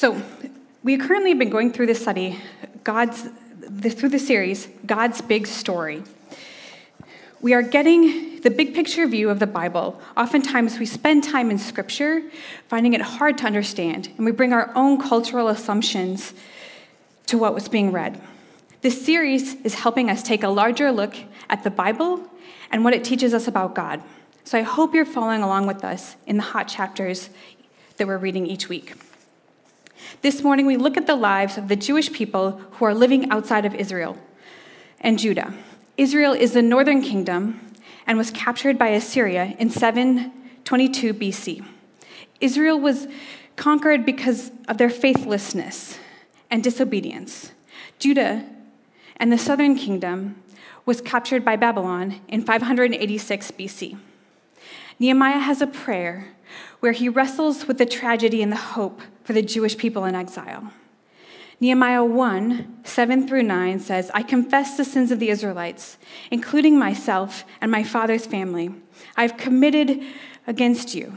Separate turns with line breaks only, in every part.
So, we currently have been going through this study, God's, through the series, God's Big Story. We are getting the big picture view of the Bible. Oftentimes, we spend time in Scripture finding it hard to understand, and we bring our own cultural assumptions to what was being read. This series is helping us take a larger look at the Bible and what it teaches us about God. So I hope you're following along with us in the hot chapters that we're reading each week. This morning, we look at the lives of the Jewish people who are living outside of Israel and Judah. Israel is the northern kingdom and was captured by Assyria in 722 BC. Israel was conquered because of their faithlessness and disobedience. Judah and the southern kingdom was captured by Babylon in 586 BC. Nehemiah has a prayer where he wrestles with the tragedy and the hope for the Jewish people in exile. Nehemiah 1 7 through 9 says, I confess the sins of the Israelites, including myself and my father's family. I've committed against you.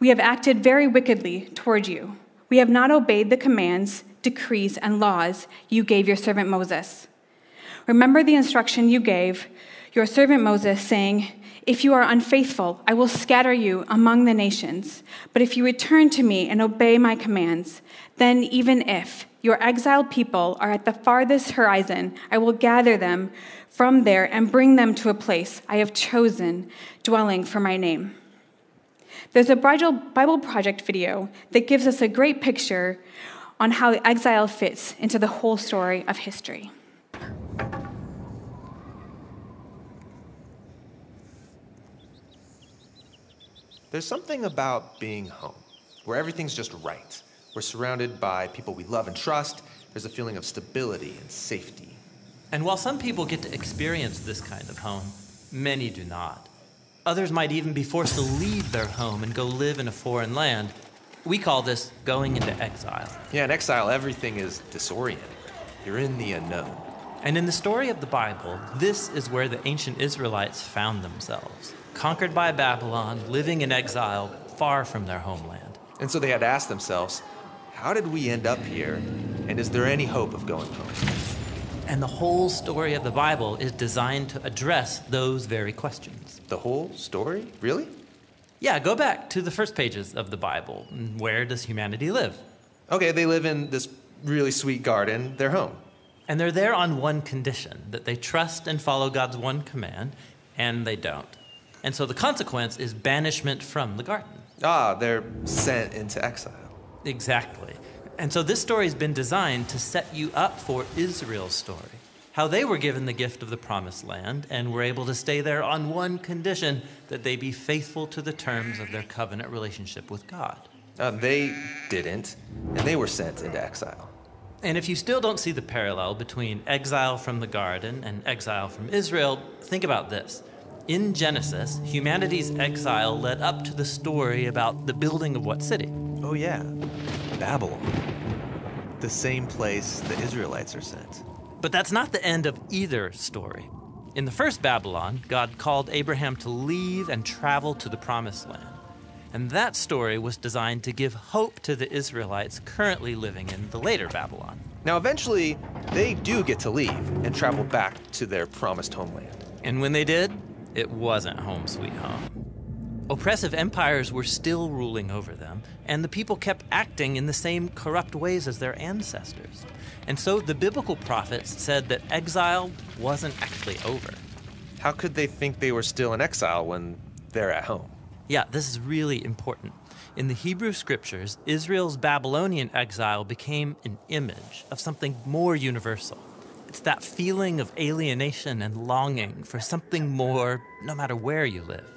We have acted very wickedly toward you. We have not obeyed the commands, decrees, and laws you gave your servant Moses. Remember the instruction you gave your servant Moses, saying, If you are unfaithful, I will scatter you among the nations. But if you return to me and obey my commands, then even if your exiled people are at the farthest horizon, I will gather them from there and bring them to a place I have chosen, dwelling for my name. There's a Bible Project video that gives us a great picture on how exile fits into the whole story of history.
There's something about being home where everything's just right. We're surrounded by people we love and trust. There's a feeling of stability and safety.
And while some people get to experience this kind of home, many do not. Others might even be forced to leave their home and go live in a foreign land. We call this going into exile.
Yeah, in exile, everything is disorienting. You're in the unknown.
And in the story of the Bible, this is where the ancient Israelites found themselves conquered by Babylon, living in exile far from their homeland.
And so they had asked themselves, how did we end up here? And is there any hope of going home?
And the whole story of the Bible is designed to address those very questions.
The whole story? Really?
Yeah, go back to the first pages of the Bible. Where does humanity live?
Okay, they live in this really sweet garden, their home.
And they're there on one condition that they trust and follow God's one command, and they don't. And so the consequence is banishment from the garden.
Ah, they're sent into exile.
Exactly. And so this story has been designed to set you up for Israel's story. How they were given the gift of the promised land and were able to stay there on one condition that they be faithful to the terms of their covenant relationship with God.
Uh, they didn't, and they were sent into exile.
And if you still don't see the parallel between exile from the garden and exile from Israel, think about this. In Genesis, humanity's exile led up to the story about the building of what city?
Oh, yeah, Babylon. The same place the Israelites are sent.
But that's not the end of either story. In the first Babylon, God called Abraham to leave and travel to the promised land. And that story was designed to give hope to the Israelites currently living in the later Babylon.
Now, eventually, they do get to leave and travel back to their promised homeland.
And when they did, it wasn't home sweet home. Oppressive empires were still ruling over them, and the people kept acting in the same corrupt ways as their ancestors. And so the biblical prophets said that exile wasn't actually over.
How could they think they were still in exile when they're at home?
Yeah, this is really important. In the Hebrew scriptures, Israel's Babylonian exile became an image of something more universal. It's that feeling of alienation and longing for something more, no matter where you live.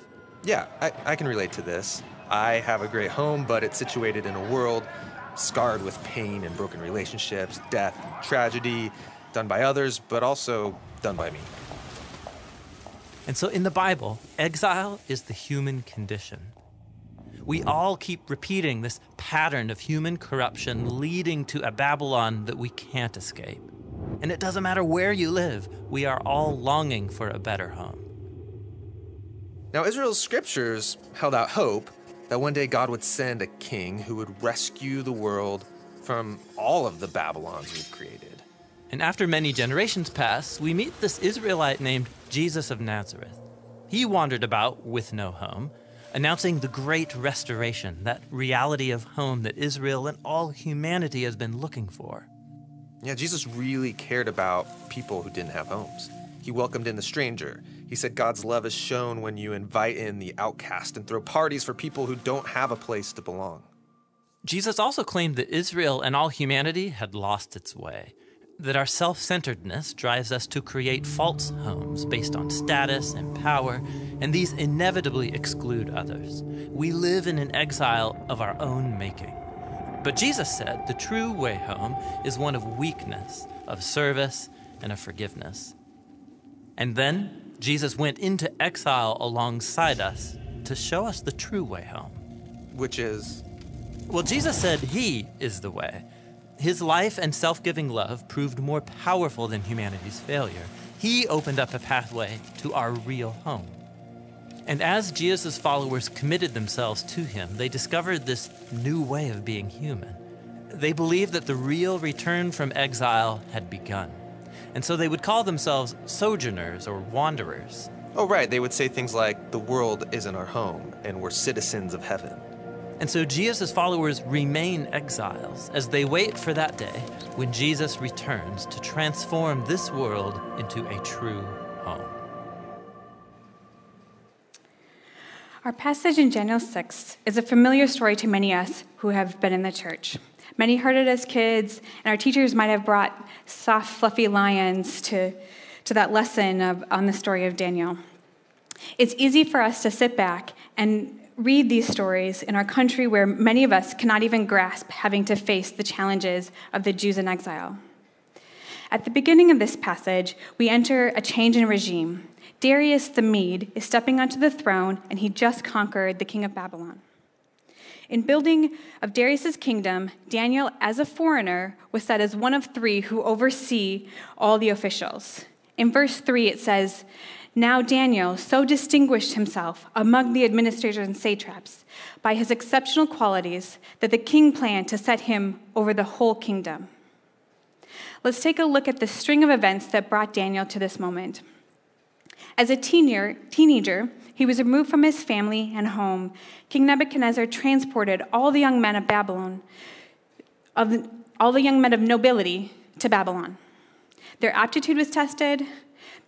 Yeah, I, I can relate to this. I have a great home, but it's situated in a world scarred with pain and broken relationships, death, and tragedy, done by others, but also done by me.
And so in the Bible, exile is the human condition. We all keep repeating this pattern of human corruption leading to a Babylon that we can't escape. And it doesn't matter where you live, we are all longing for a better home.
Now, Israel's scriptures held out hope that one day God would send a king who would rescue the world from all of the Babylons we've created.
And after many generations pass, we meet this Israelite named Jesus of Nazareth. He wandered about with no home, announcing the great restoration, that reality of home that Israel and all humanity has been looking for.
Yeah, Jesus really cared about people who didn't have homes. He welcomed in the stranger. He said God's love is shown when you invite in the outcast and throw parties for people who don't have a place to belong.
Jesus also claimed that Israel and all humanity had lost its way, that our self centeredness drives us to create false homes based on status and power, and these inevitably exclude others. We live in an exile of our own making. But Jesus said the true way home is one of weakness, of service, and of forgiveness. And then Jesus went into exile alongside us to show us the true way home.
Which is
Well, Jesus said He is the way. His life and self giving love proved more powerful than humanity's failure. He opened up a pathway to our real home. And as Jesus' followers committed themselves to Him, they discovered this new way of being human. They believed that the real return from exile had begun. And so they would call themselves sojourners or wanderers.
Oh, right. They would say things like, the world isn't our home, and we're citizens of heaven.
And so Jesus' followers remain exiles as they wait for that day when Jesus returns to transform this world into a true home.
Our passage in Daniel 6 is a familiar story to many of us who have been in the church. Many heard it as kids, and our teachers might have brought soft, fluffy lions to, to that lesson of, on the story of Daniel. It's easy for us to sit back and read these stories in our country where many of us cannot even grasp having to face the challenges of the Jews in exile. At the beginning of this passage, we enter a change in regime. Darius the Mede is stepping onto the throne, and he just conquered the king of Babylon. In building of Darius's kingdom, Daniel, as a foreigner, was set as one of three who oversee all the officials. In verse 3, it says, Now Daniel so distinguished himself among the administrators and satraps by his exceptional qualities that the king planned to set him over the whole kingdom. Let's take a look at the string of events that brought Daniel to this moment. As a teenager, teenager, he was removed from his family and home. King Nebuchadnezzar transported all the young men of Babylon, of all the young men of nobility, to Babylon. Their aptitude was tested.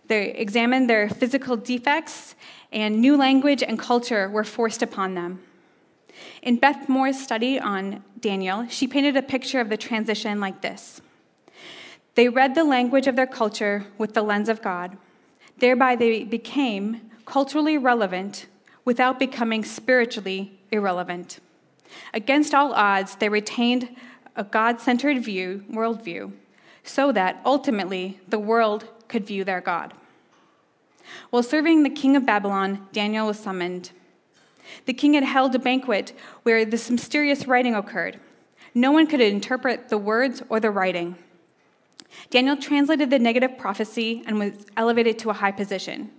They examined their physical defects, and new language and culture were forced upon them. In Beth Moore's study on Daniel, she painted a picture of the transition like this They read the language of their culture with the lens of God. Thereby, they became culturally relevant without becoming spiritually irrelevant. Against all odds, they retained a God centered view, worldview, so that ultimately the world could view their God. While serving the king of Babylon, Daniel was summoned. The king had held a banquet where this mysterious writing occurred. No one could interpret the words or the writing. Daniel translated the negative prophecy and was elevated to a high position.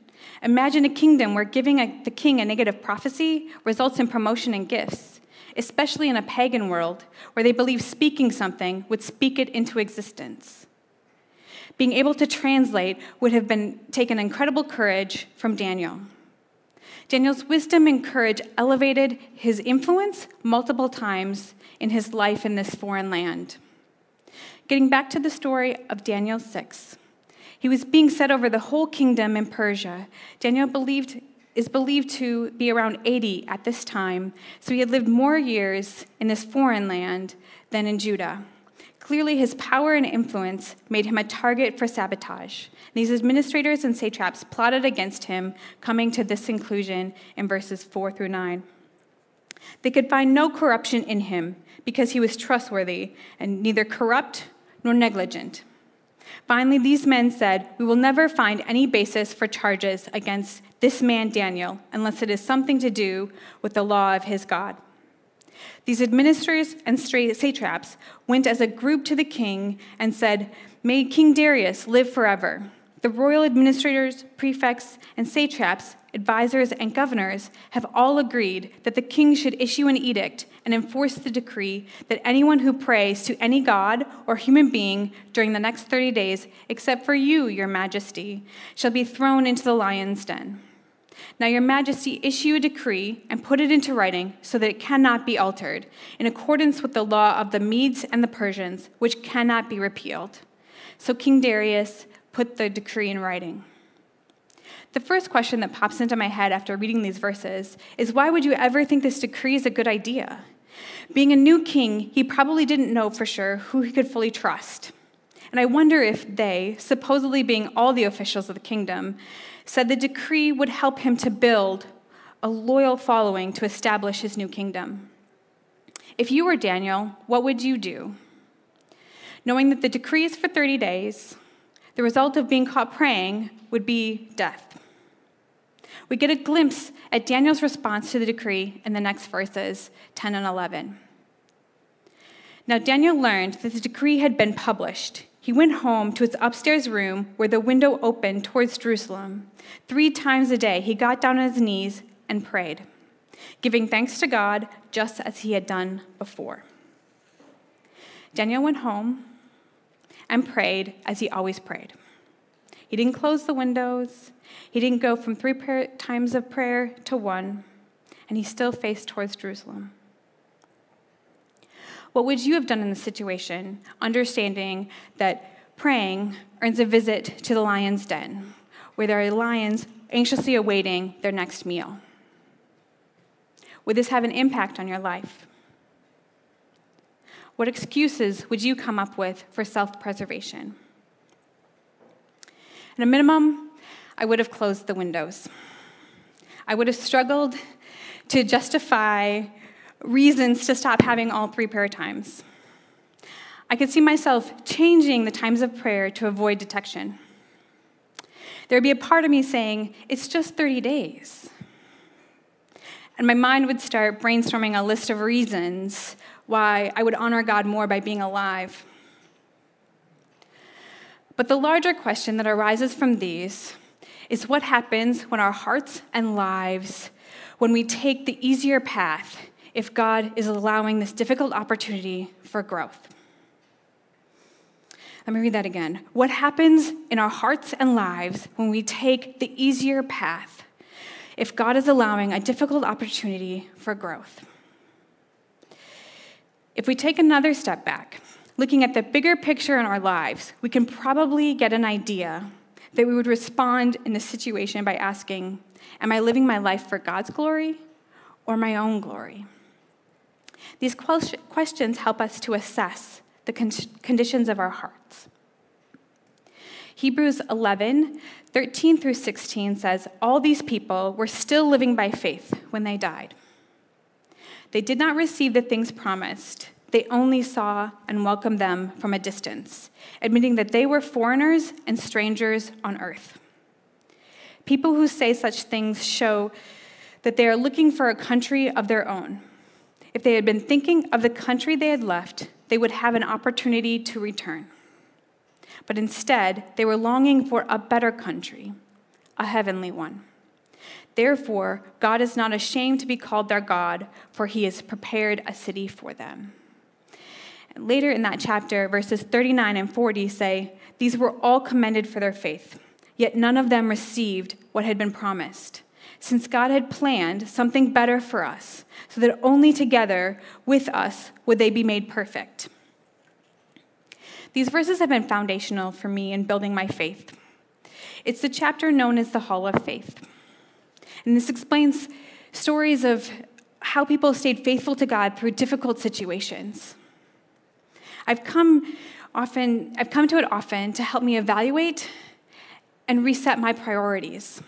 Imagine a kingdom where giving a, the king a negative prophecy results in promotion and gifts, especially in a pagan world where they believe speaking something would speak it into existence. Being able to translate would have been taken incredible courage from Daniel. Daniel's wisdom and courage elevated his influence multiple times in his life in this foreign land. Getting back to the story of Daniel 6. He was being set over the whole kingdom in Persia. Daniel believed, is believed to be around 80 at this time, so he had lived more years in this foreign land than in Judah. Clearly, his power and influence made him a target for sabotage. These administrators and satraps plotted against him, coming to this conclusion in verses 4 through 9. They could find no corruption in him because he was trustworthy and neither corrupt nor negligent. Finally, these men said, We will never find any basis for charges against this man Daniel unless it is something to do with the law of his God. These administrators and satraps went as a group to the king and said, May King Darius live forever. The royal administrators, prefects, and satraps, advisors, and governors have all agreed that the king should issue an edict and enforce the decree that anyone who prays to any god or human being during the next 30 days, except for you, your majesty, shall be thrown into the lion's den. Now, your majesty, issue a decree and put it into writing so that it cannot be altered, in accordance with the law of the Medes and the Persians, which cannot be repealed. So King Darius put the decree in writing. The first question that pops into my head after reading these verses is why would you ever think this decree is a good idea? Being a new king, he probably didn't know for sure who he could fully trust. And I wonder if they, supposedly being all the officials of the kingdom, said the decree would help him to build a loyal following to establish his new kingdom. If you were Daniel, what would you do? Knowing that the decree is for 30 days, the result of being caught praying would be death. We get a glimpse at Daniel's response to the decree in the next verses 10 and 11. Now, Daniel learned that the decree had been published. He went home to his upstairs room where the window opened towards Jerusalem. Three times a day, he got down on his knees and prayed, giving thanks to God just as he had done before. Daniel went home and prayed as he always prayed. He didn't close the windows, he didn't go from three times of prayer to one, and he still faced towards Jerusalem. What would you have done in this situation, understanding that praying earns a visit to the lion's den, where there are lions anxiously awaiting their next meal? Would this have an impact on your life? What excuses would you come up with for self preservation? At a minimum, I would have closed the windows. I would have struggled to justify reasons to stop having all three prayer times. I could see myself changing the times of prayer to avoid detection. There would be a part of me saying, It's just 30 days. And my mind would start brainstorming a list of reasons why I would honor God more by being alive. But the larger question that arises from these is what happens when our hearts and lives, when we take the easier path, if God is allowing this difficult opportunity for growth. Let me read that again. What happens in our hearts and lives when we take the easier path, if God is allowing a difficult opportunity for growth? If we take another step back, looking at the bigger picture in our lives, we can probably get an idea that we would respond in this situation by asking, Am I living my life for God's glory or my own glory? These questions help us to assess the conditions of our hearts. Hebrews 11, 13 through 16 says, All these people were still living by faith when they died. They did not receive the things promised, they only saw and welcomed them from a distance, admitting that they were foreigners and strangers on earth. People who say such things show that they are looking for a country of their own. If they had been thinking of the country they had left, they would have an opportunity to return. But instead, they were longing for a better country, a heavenly one. Therefore, God is not ashamed to be called their God, for he has prepared a city for them. Later in that chapter, verses 39 and 40 say, These were all commended for their faith, yet none of them received what had been promised, since God had planned something better for us, so that only together with us would they be made perfect. These verses have been foundational for me in building my faith. It's the chapter known as the Hall of Faith. And this explains stories of how people stayed faithful to God through difficult situations. I've come often, I've come to it often to help me evaluate and reset my priorities.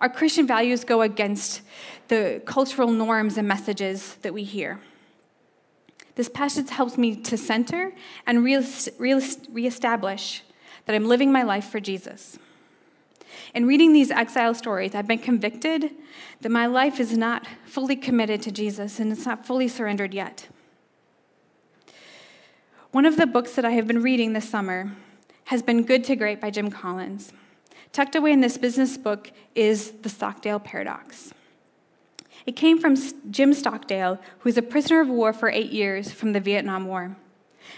Our Christian values go against the cultural norms and messages that we hear. This passage helps me to center and reestablish that I'm living my life for Jesus. In reading these exile stories, I've been convicted that my life is not fully committed to Jesus and it's not fully surrendered yet. One of the books that I have been reading this summer has been Good to Great by Jim Collins. Tucked away in this business book is The Stockdale Paradox. It came from Jim Stockdale, who was a prisoner of war for eight years from the Vietnam War.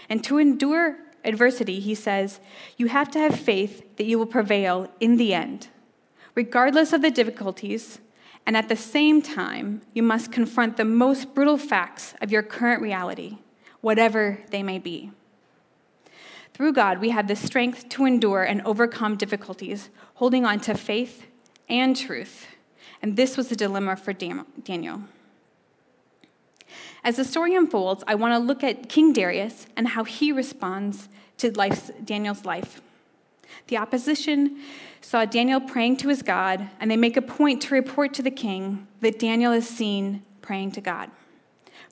And to endure adversity, he says, you have to have faith that you will prevail in the end, regardless of the difficulties, and at the same time, you must confront the most brutal facts of your current reality, whatever they may be. Through God, we have the strength to endure and overcome difficulties, holding on to faith and truth. And this was the dilemma for Daniel. As the story unfolds, I want to look at King Darius and how he responds to Daniel's life. The opposition saw Daniel praying to his God, and they make a point to report to the king that Daniel is seen praying to God.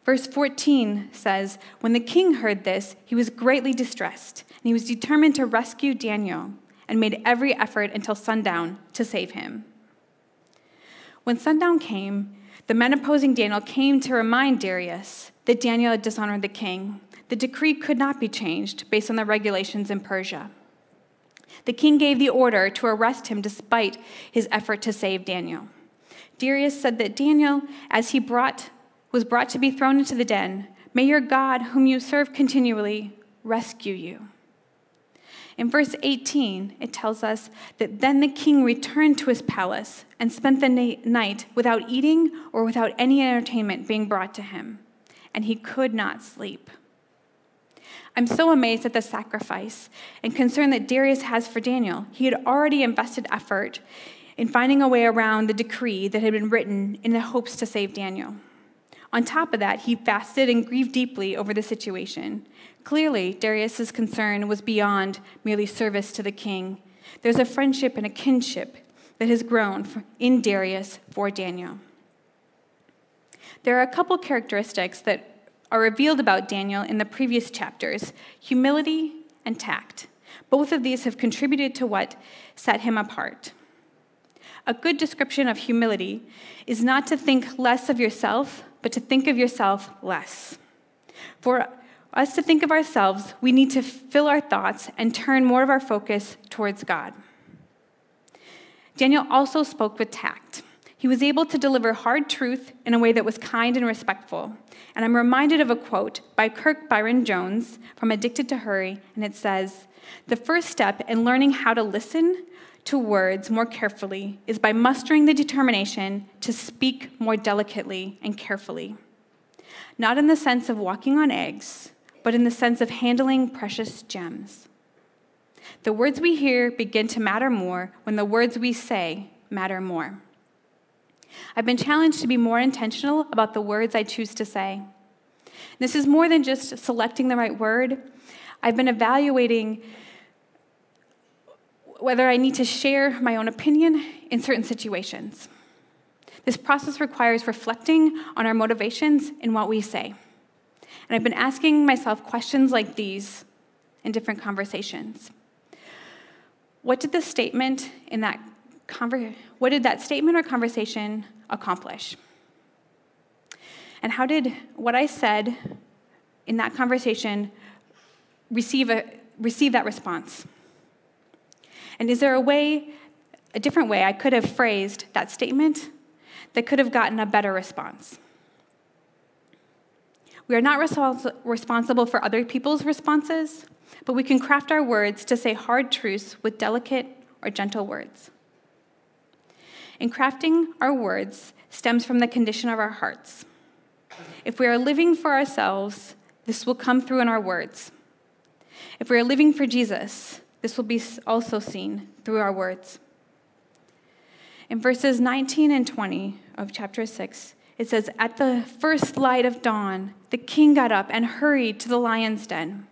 Verse 14 says, When the king heard this, he was greatly distressed, and he was determined to rescue Daniel and made every effort until sundown to save him. When sundown came, the men opposing Daniel came to remind Darius that Daniel had dishonored the king. The decree could not be changed based on the regulations in Persia. The king gave the order to arrest him despite his effort to save Daniel. Darius said that Daniel, as he brought, was brought to be thrown into the den, may your God, whom you serve continually, rescue you. In verse 18, it tells us that then the king returned to his palace and spent the night without eating or without any entertainment being brought to him, and he could not sleep. I'm so amazed at the sacrifice and concern that Darius has for Daniel. He had already invested effort in finding a way around the decree that had been written in the hopes to save Daniel. On top of that, he fasted and grieved deeply over the situation. Clearly, Darius's concern was beyond merely service to the king. There's a friendship and a kinship that has grown in Darius for Daniel. There are a couple characteristics that are revealed about Daniel in the previous chapters humility and tact. Both of these have contributed to what set him apart. A good description of humility is not to think less of yourself, but to think of yourself less. For us to think of ourselves, we need to fill our thoughts and turn more of our focus towards God. Daniel also spoke with tact. He was able to deliver hard truth in a way that was kind and respectful. And I'm reminded of a quote by Kirk Byron Jones from Addicted to Hurry, and it says The first step in learning how to listen to words more carefully is by mustering the determination to speak more delicately and carefully. Not in the sense of walking on eggs, but in the sense of handling precious gems. The words we hear begin to matter more when the words we say matter more. I've been challenged to be more intentional about the words I choose to say. This is more than just selecting the right word. I've been evaluating whether I need to share my own opinion in certain situations. This process requires reflecting on our motivations in what we say. And I've been asking myself questions like these in different conversations. What did the statement in that conver- what did that statement or conversation accomplish? And how did what I said in that conversation receive, a, receive that response? And is there a way, a different way I could have phrased that statement that could have gotten a better response? We are not respons- responsible for other people's responses, but we can craft our words to say hard truths with delicate or gentle words. In crafting our words stems from the condition of our hearts. If we are living for ourselves, this will come through in our words. If we are living for Jesus, this will be also seen through our words. In verses 19 and 20 of chapter 6, it says, At the first light of dawn, the king got up and hurried to the lion's den.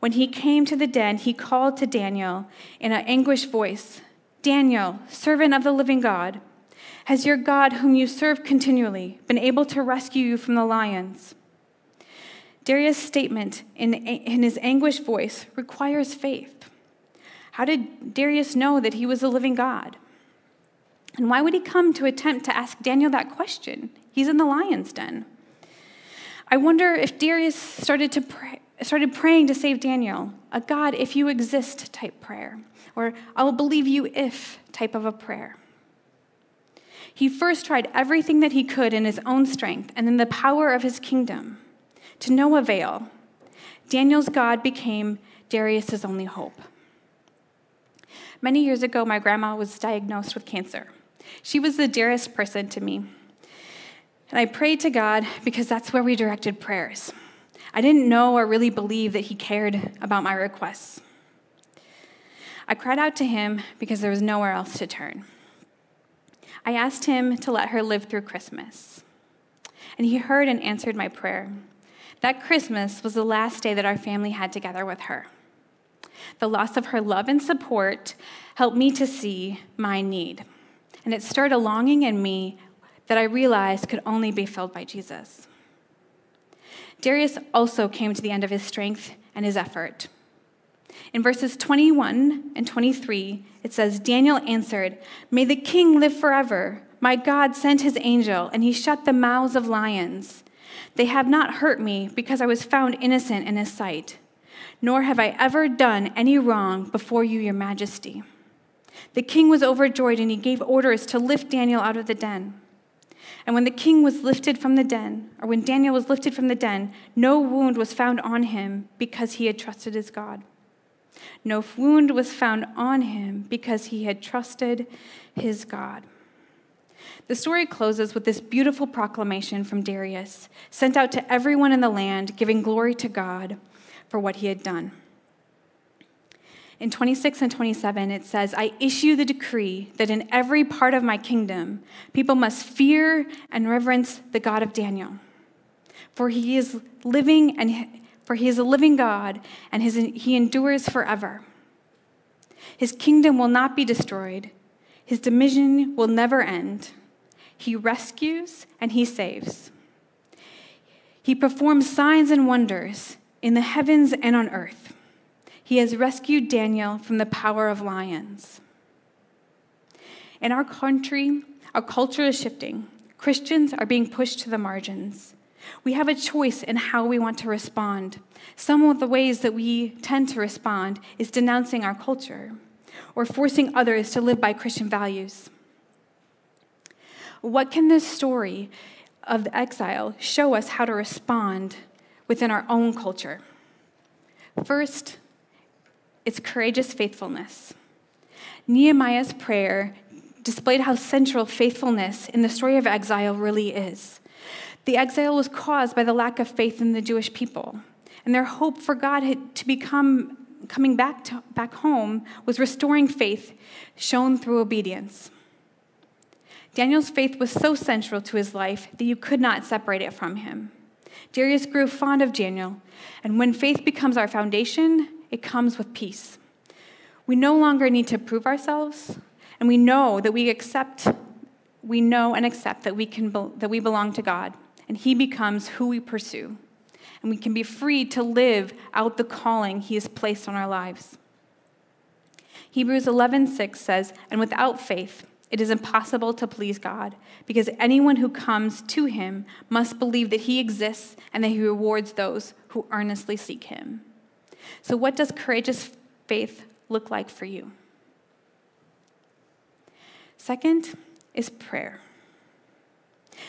When he came to the den, he called to Daniel in an anguished voice Daniel, servant of the living God, has your God, whom you serve continually, been able to rescue you from the lions? Darius' statement in, in his anguished voice requires faith. How did Darius know that he was a living God? And why would he come to attempt to ask Daniel that question? He's in the lion's den. I wonder if Darius started to pray, started praying to save Daniel, a God, if you exist type prayer, or I will believe you if type of a prayer. He first tried everything that he could in his own strength and in the power of his kingdom. To no avail, Daniel's God became Darius's only hope. Many years ago, my grandma was diagnosed with cancer. She was the dearest person to me. And I prayed to God because that's where we directed prayers. I didn't know or really believe that He cared about my requests. I cried out to Him because there was nowhere else to turn. I asked Him to let her live through Christmas. And He heard and answered my prayer. That Christmas was the last day that our family had together with her. The loss of her love and support helped me to see my need. And it stirred a longing in me that I realized could only be filled by Jesus. Darius also came to the end of his strength and his effort. In verses 21 and 23, it says, Daniel answered, May the king live forever. My God sent his angel, and he shut the mouths of lions. They have not hurt me because I was found innocent in his sight, nor have I ever done any wrong before you, your majesty. The king was overjoyed, and he gave orders to lift Daniel out of the den. And when the king was lifted from the den, or when Daniel was lifted from the den, no wound was found on him because he had trusted his God. No wound was found on him because he had trusted his God. The story closes with this beautiful proclamation from Darius, sent out to everyone in the land, giving glory to God for what he had done. In 26 and 27, it says, I issue the decree that in every part of my kingdom, people must fear and reverence the God of Daniel. For he is living and for he is a living God and his, he endures forever. His kingdom will not be destroyed. His dominion will never end. He rescues and he saves. He performs signs and wonders in the heavens and on earth. He has rescued Daniel from the power of lions. In our country, our culture is shifting. Christians are being pushed to the margins. We have a choice in how we want to respond. Some of the ways that we tend to respond is denouncing our culture or forcing others to live by Christian values. What can this story of the exile show us how to respond within our own culture? First, it's courageous faithfulness. Nehemiah's prayer displayed how central faithfulness in the story of exile really is. The exile was caused by the lack of faith in the Jewish people, and their hope for God to become coming back to, back home was restoring faith shown through obedience. Daniel's faith was so central to his life that you could not separate it from him. Darius grew fond of Daniel, and when faith becomes our foundation, it comes with peace. We no longer need to prove ourselves, and we know that we accept, we know and accept that we, can, that we belong to God, and He becomes who we pursue. And we can be free to live out the calling He has placed on our lives. Hebrews 11:6 says, "And without faith, it is impossible to please God, because anyone who comes to him must believe that he exists and that he rewards those who earnestly seek him." So, what does courageous faith look like for you? Second is prayer.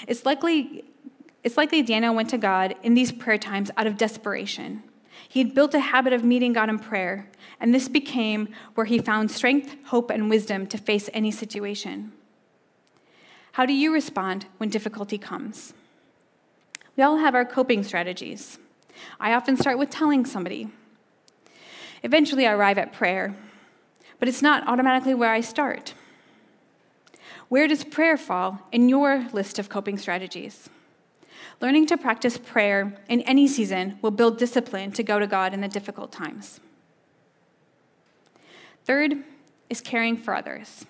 It's likely, it's likely Daniel went to God in these prayer times out of desperation. He had built a habit of meeting God in prayer, and this became where he found strength, hope, and wisdom to face any situation. How do you respond when difficulty comes? We all have our coping strategies. I often start with telling somebody, Eventually, I arrive at prayer, but it's not automatically where I start. Where does prayer fall in your list of coping strategies? Learning to practice prayer in any season will build discipline to go to God in the difficult times. Third is caring for others.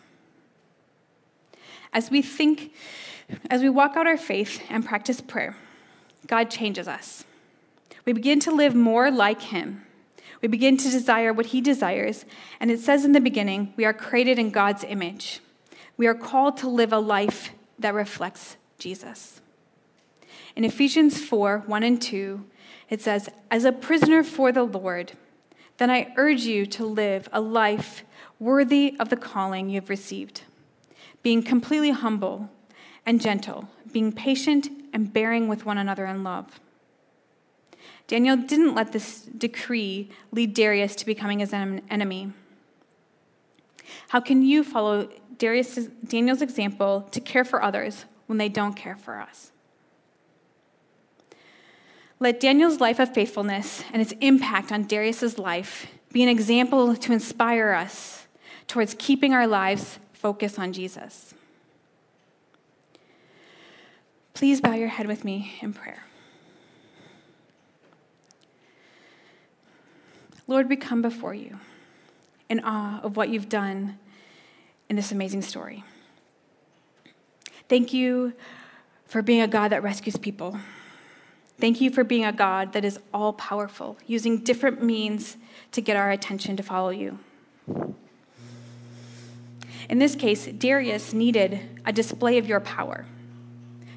As we think, as we walk out our faith and practice prayer, God changes us. We begin to live more like Him we begin to desire what He desires. And it says in the beginning, we are created in God's image. We are called to live a life that reflects Jesus. In Ephesians 4 1 and 2, It says, As a prisoner for the Lord, then I urge you to live a life worthy of the calling you've received, being completely humble and gentle, being patient and bearing with one another in love. Daniel didn't let this decree lead Darius to becoming his enemy. How can you follow Daniel's example to care for others when they don't care for us? Let Daniel's life of faithfulness and its impact on Darius's life be an example to inspire us towards keeping our lives focused on Jesus. Please bow your head with me in prayer. Lord, we come before you in awe of what you've done in this amazing story. Thank you for being a God that rescues people. Thank you for being a God that is all powerful, using different means to get our attention to follow you. In this case, Darius needed a display of your power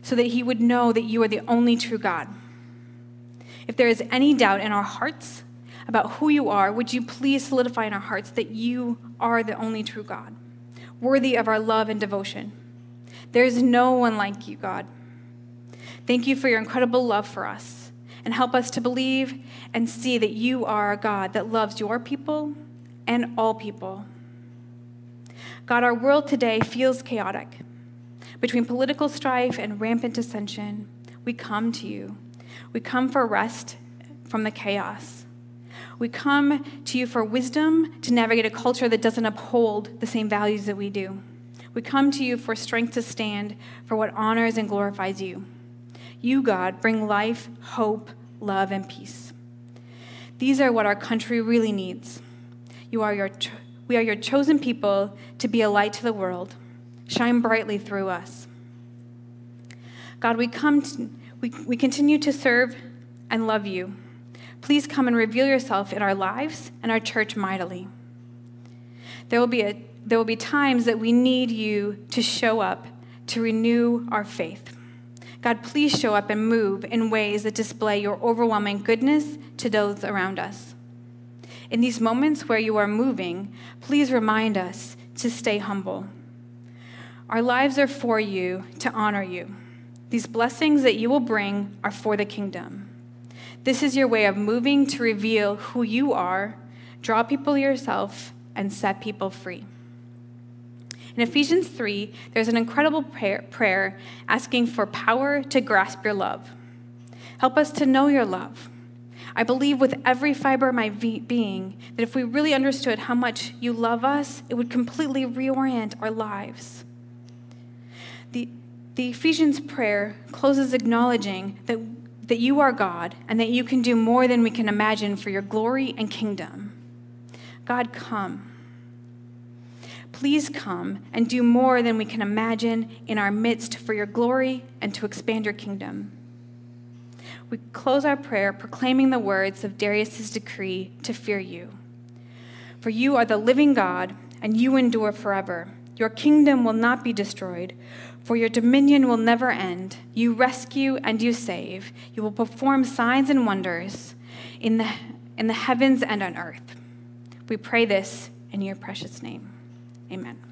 so that he would know that you are the only true God. If there is any doubt in our hearts about who you are, would you please solidify in our hearts that you are the only true God, worthy of our love and devotion? There is no one like you, God. Thank you for your incredible love for us and help us to believe and see that you are a God that loves your people and all people. God, our world today feels chaotic. Between political strife and rampant dissension, we come to you. We come for rest from the chaos. We come to you for wisdom to navigate a culture that doesn't uphold the same values that we do. We come to you for strength to stand for what honors and glorifies you. You, God, bring life, hope, love, and peace. These are what our country really needs. You are your cho- we are your chosen people to be a light to the world. Shine brightly through us. God, we come to, we, we continue to serve and love you. Please come and reveal yourself in our lives and our church mightily. There will be, a, there will be times that we need you to show up to renew our faith. God, please show up and move in ways that display your overwhelming goodness to those around us. In these moments where you are moving, please remind us to stay humble. Our lives are for you to honor you. These blessings that you will bring are for the kingdom. This is your way of moving to reveal who you are, draw people yourself, and set people free. In Ephesians 3, there's an incredible prayer, asking for power to grasp your love. Help us to know your love. I believe with every fiber of my being that if we really understood how much you love us, it would completely reorient our lives. The, the Ephesians prayer closes acknowledging that, that you are God and that you can do more than we can imagine for your glory and kingdom. God, come. Please come and do more than we can imagine in our midst for your glory and to expand your kingdom. We close our prayer proclaiming the words of Darius's decree to fear you. For you are the living God, and you endure forever. Your kingdom will not be destroyed, for your dominion will never end. You rescue and you save. You will perform signs and wonders in the, in the heavens and on earth. We pray this in your precious name. Amen.